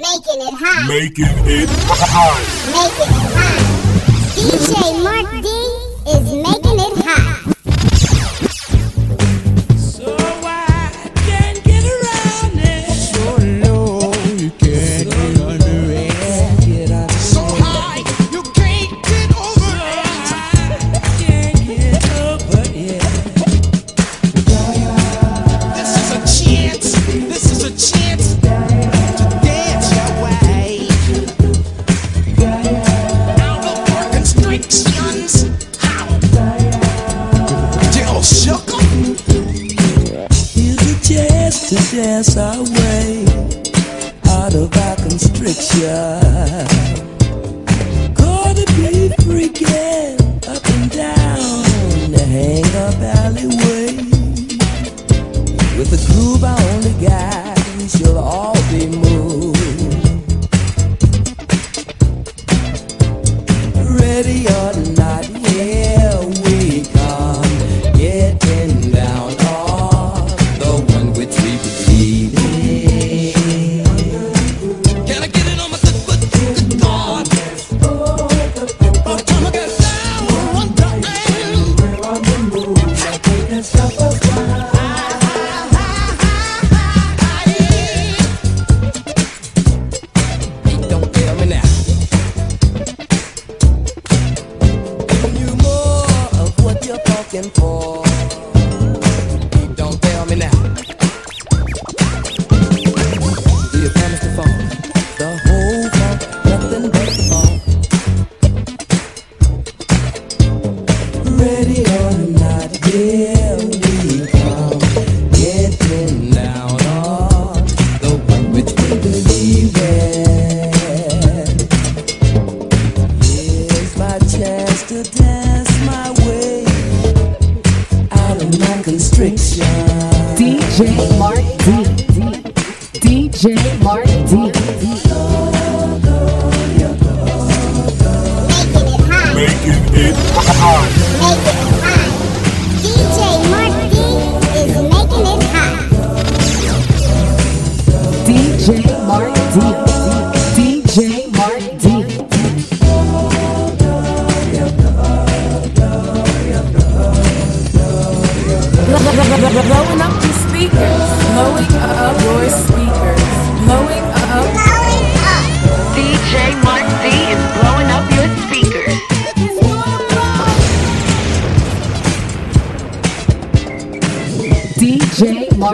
Making it hot. Making it hot. Making it hot. DJ Mark D is making it hot. only guidance you'll always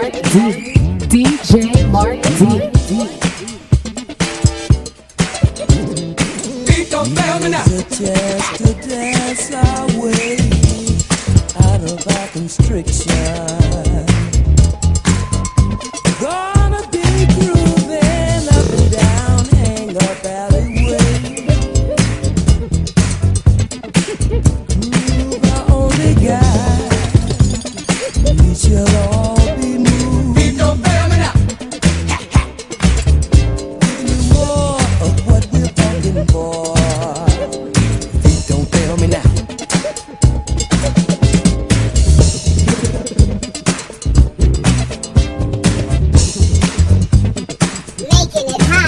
Mark D. DJ Mark D.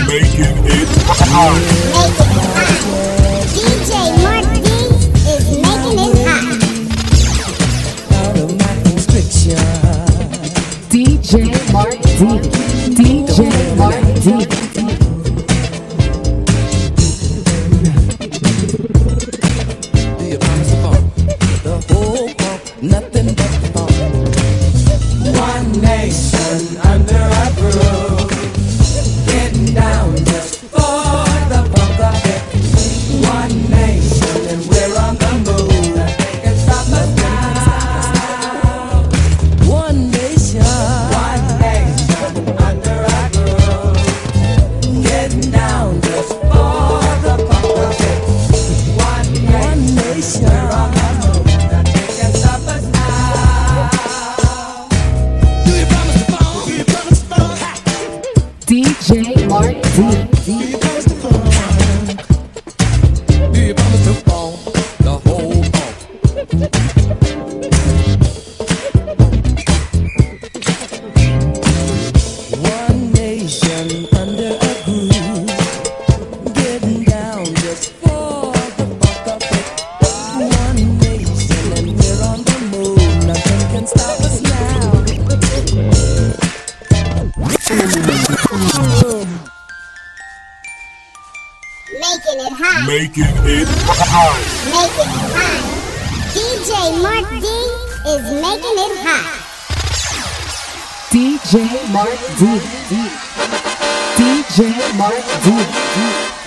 making it. Making it hard. fool. Mark D. D. DJ Mark D.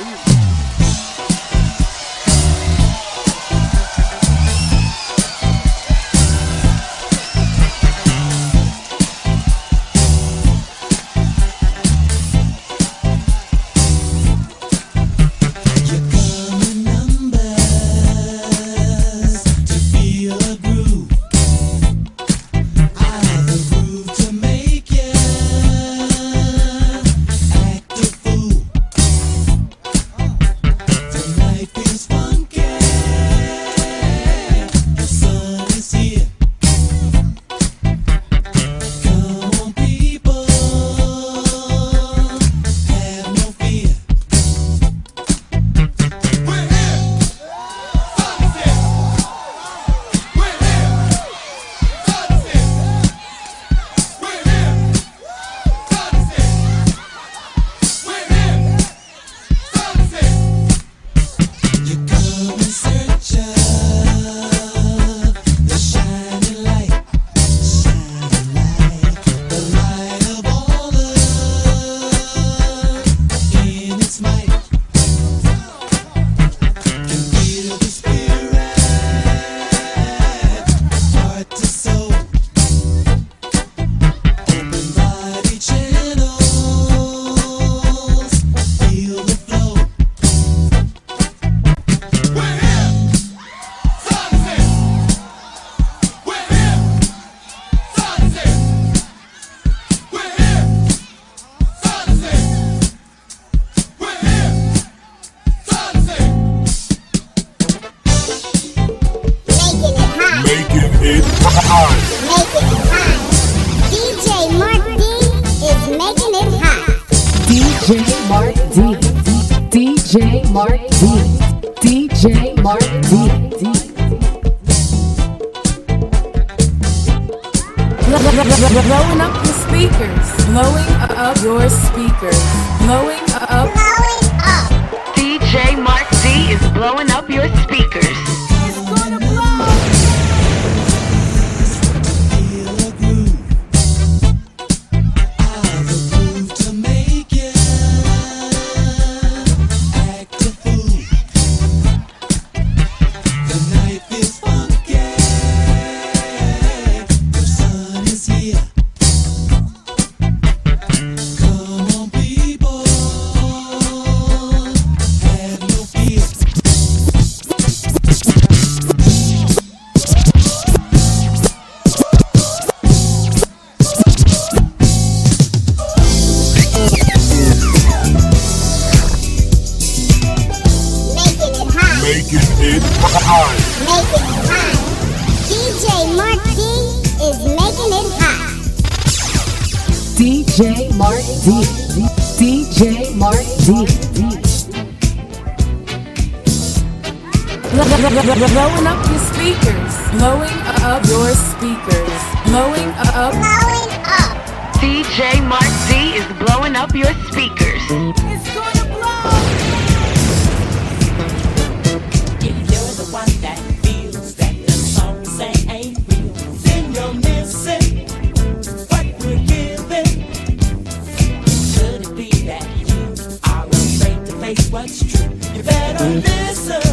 DJ Mark D. DJ Mark D. Blowing up the speakers. Blowing up your speakers. Blowing up. D. DJ Mark D. Blowing up your speakers, blowing up your speakers, blowing up. Blowing up. DJ Mark D. is blowing up your speakers. listen.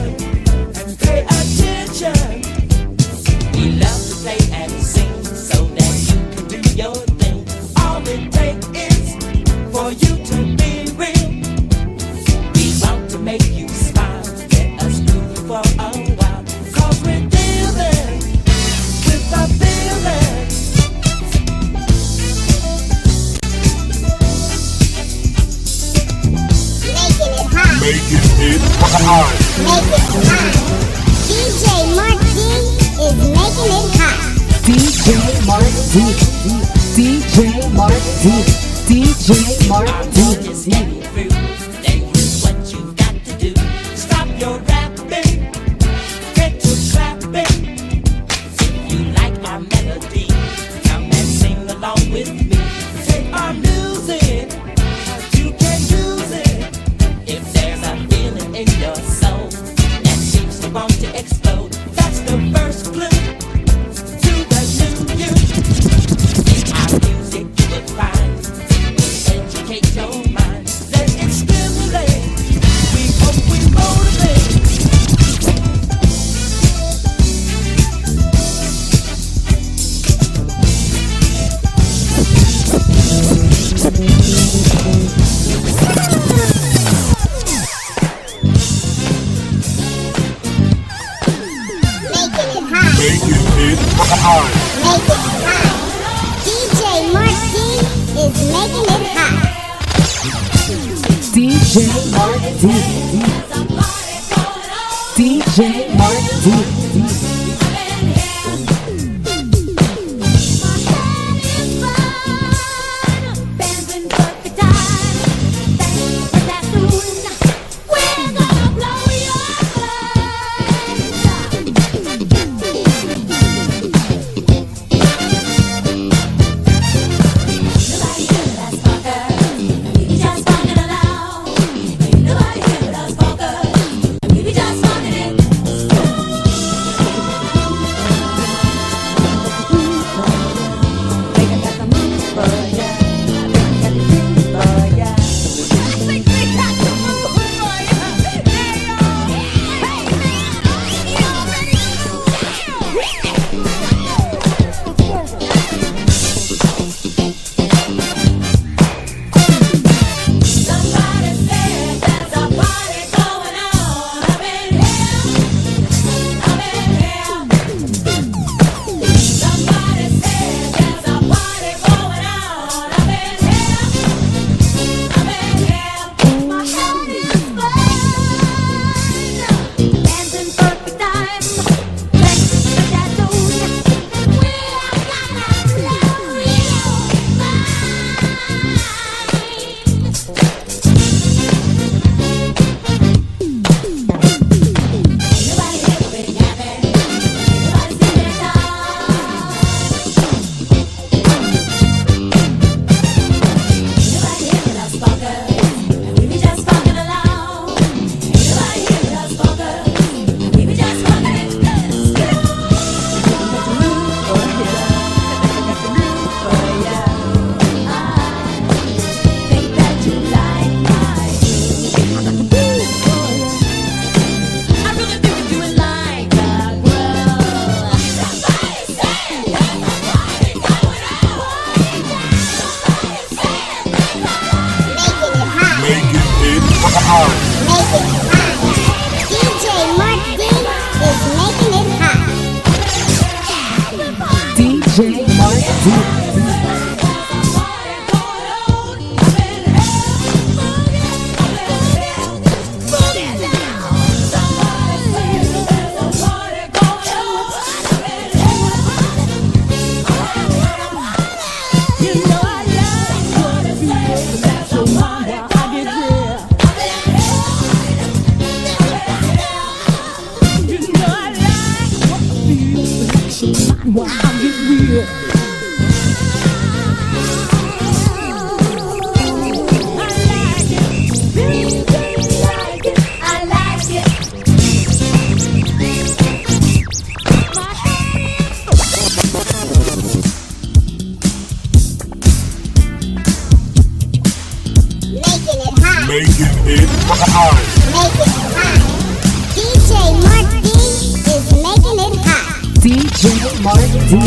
Blowing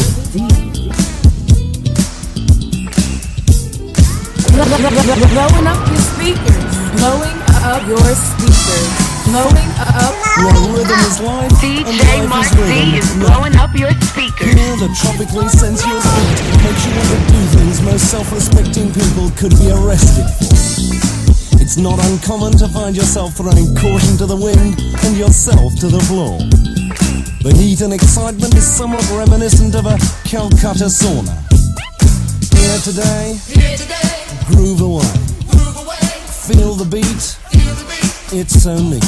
up your speakers. Blowing up your speakers. Blowing up. Where rhythm is life and DJ life Mark is D is blowing up your speakers. Hear the tropically sensuous beat makes you want to do things most self-respecting people could be arrested for. It's not uncommon to find yourself throwing caution to the wind and yourself to the floor. The heat and excitement is somewhat reminiscent of a Calcutta sauna. Here today, today groove away. Feel the beat, it's so neat.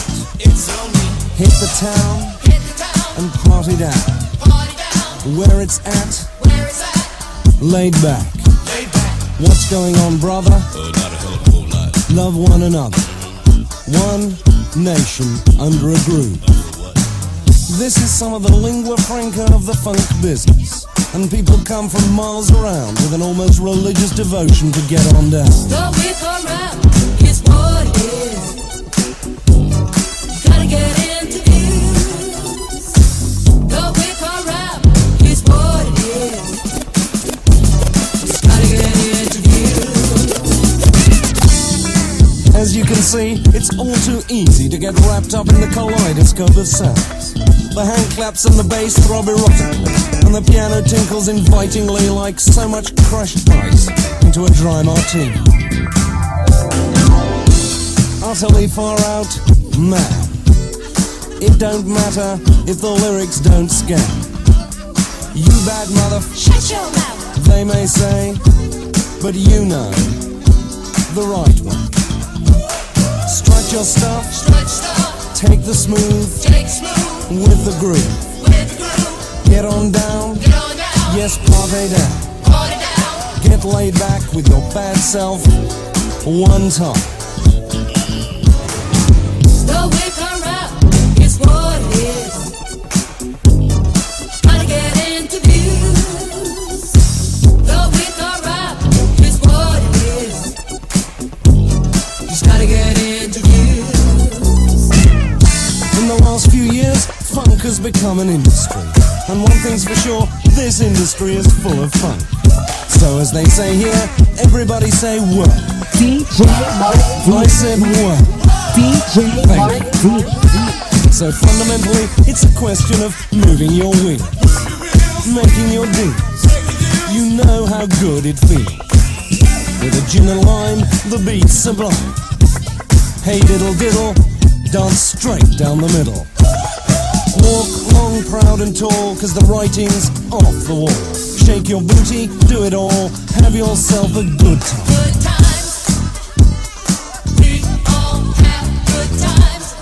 Hit the town Hit the town. and party down. Where it's at, laid back. What's going on, brother? Love one another. One nation under a groove. This is some of the lingua franca of the funk business. And people come from miles around with an almost religious devotion to get on down. The whip around is what it is. Gotta get into views. The whip around is what it is. Gotta get into views. As you can see, it's all too easy to get wrapped up in the kaleidoscope of sounds. The hand claps and the bass throb erotically, and the piano tinkles invitingly like so much crushed ice into a dry martini. utterly far out mad. It don't matter if the lyrics don't scan. You bad mother, Shut your mouth. they may say, but you know the right one. Strut your stuff, Stretch stuff. take the smooth Take smooth. With the groove. Get on down, yes. Party down. Get laid back with your bad self one time. Has become an industry. And one thing's for sure, this industry is full of fun. So as they say here, everybody say work. DJ Mark I said work. DJ Mark So fundamentally, it's a question of moving your wings, making your deals. You know how good it feels. With a gin and lime, the beat's sublime. Hey diddle diddle, dance straight down the middle. Walk long, proud and tall, cause the writing's off the wall. Shake your booty, do it all, have yourself a good time. Good times. We all have good times.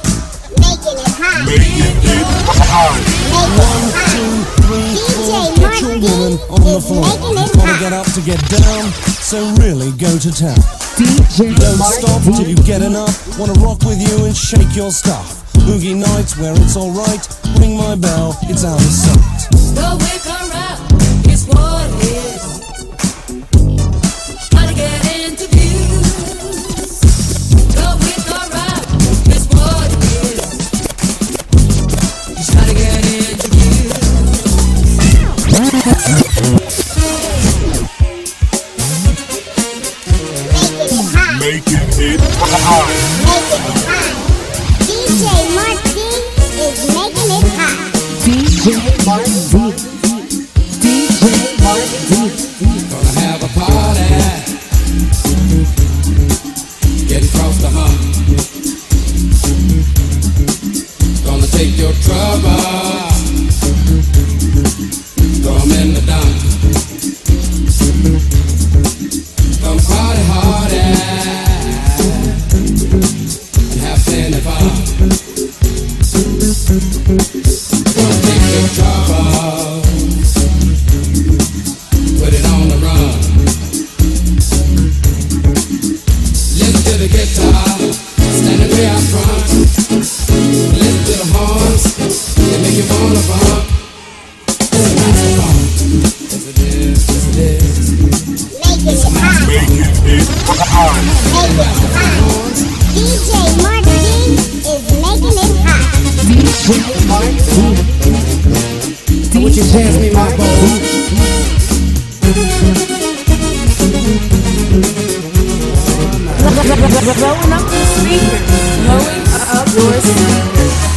Making it hot. Making it hot. One, two, three, four, DJ get your woman on the floor. making it You've gotta get up to get down, so really go to town. DJ Don't stop till you get enough. Wanna rock with you and shake your stuff. Boogie nights where it's alright. Ring my bell, it's out of sight. The wicker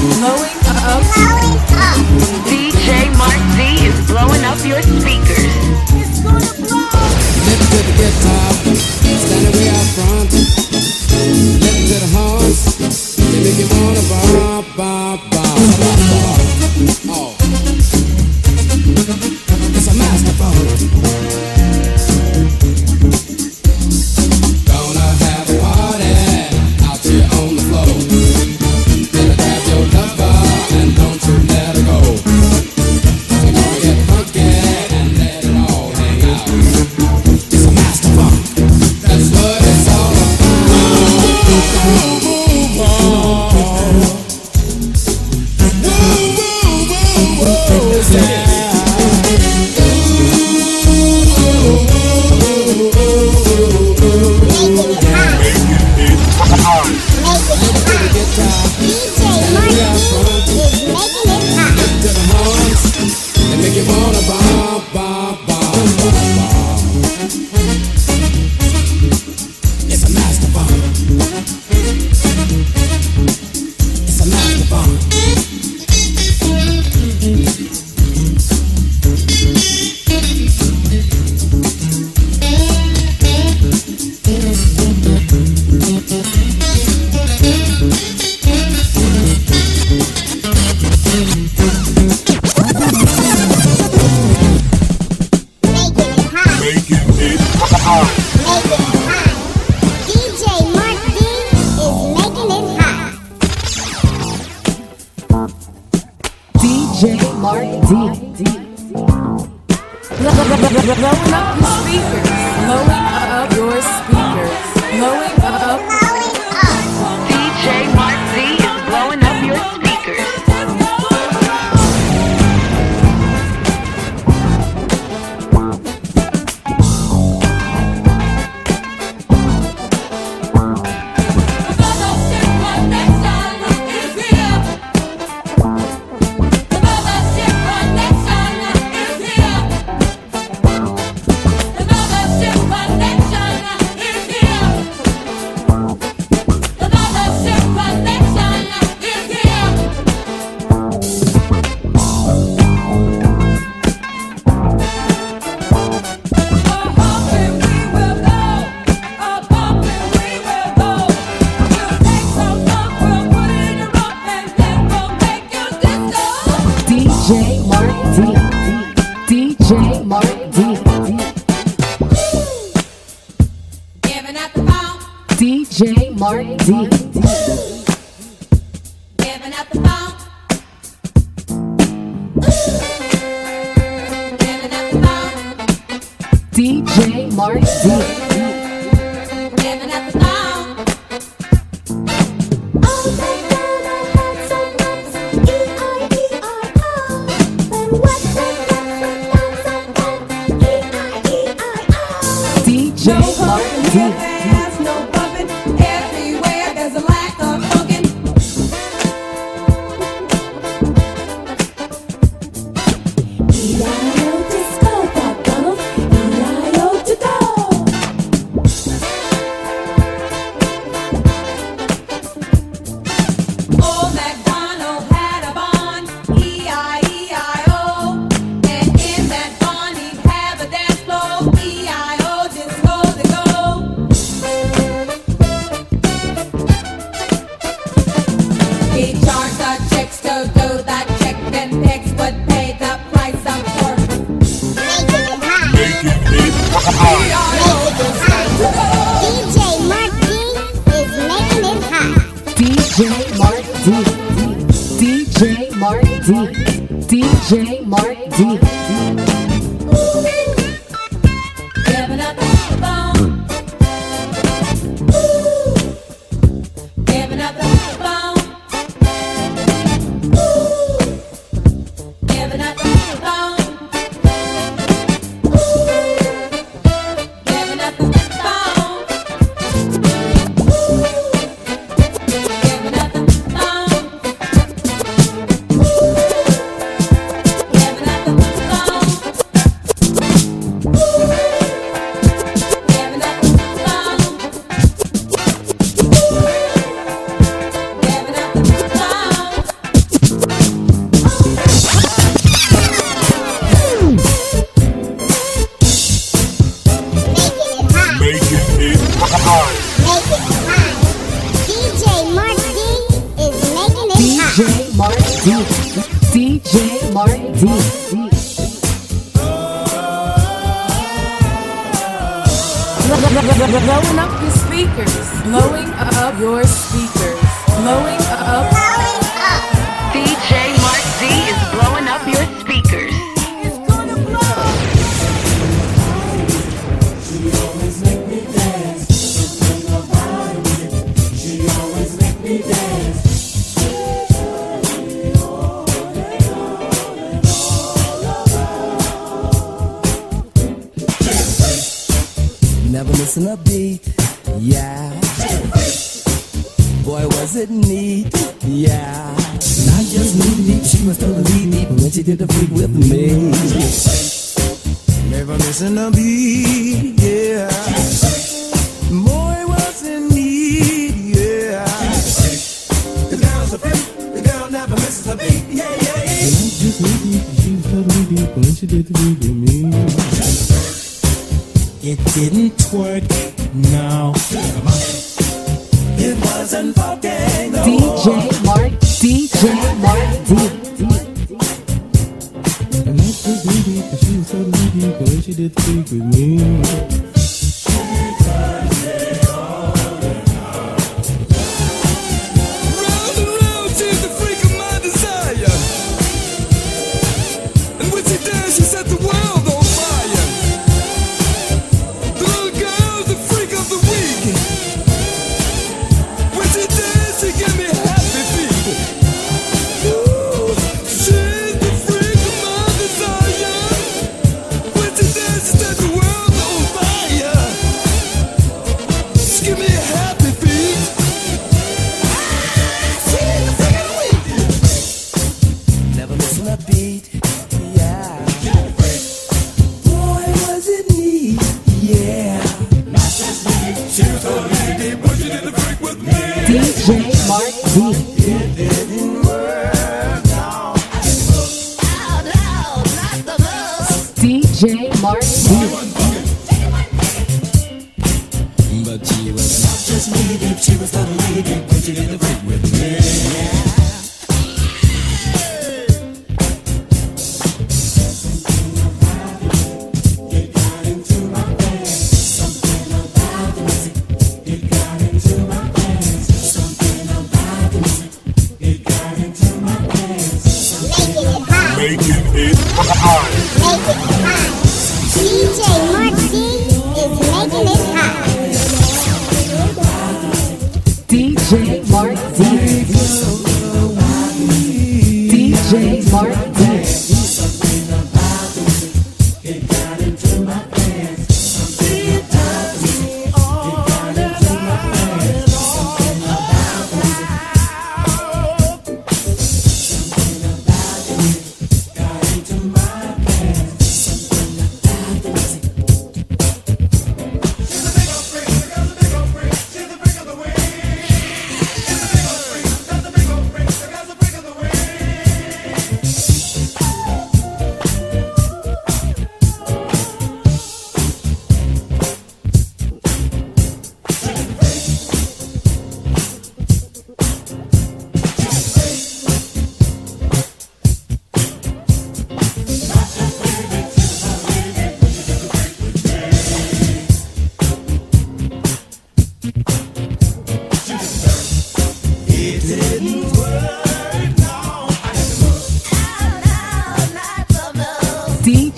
Blowing up. DJ Mark Z is blowing up your speakers. Making open up your speaker. DJ Martin. DJ Martin. Giving up the phone. DJ Martin. Giving up the phone. DJ Martin. deep. And that's just she was so needy, the she did speak with me. DJ Mark D.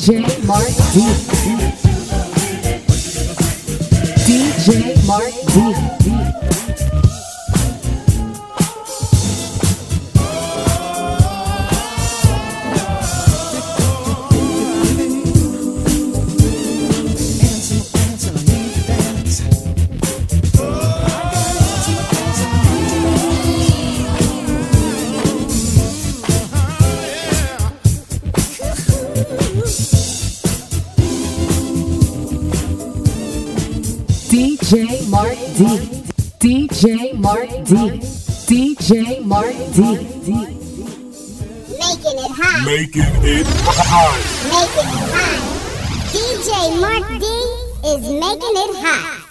DJ Mark D. DJ Mark D. Mark D. DJ Mark D. Making it hot. Making it hot. Making it hot. DJ Mark D is making it hot.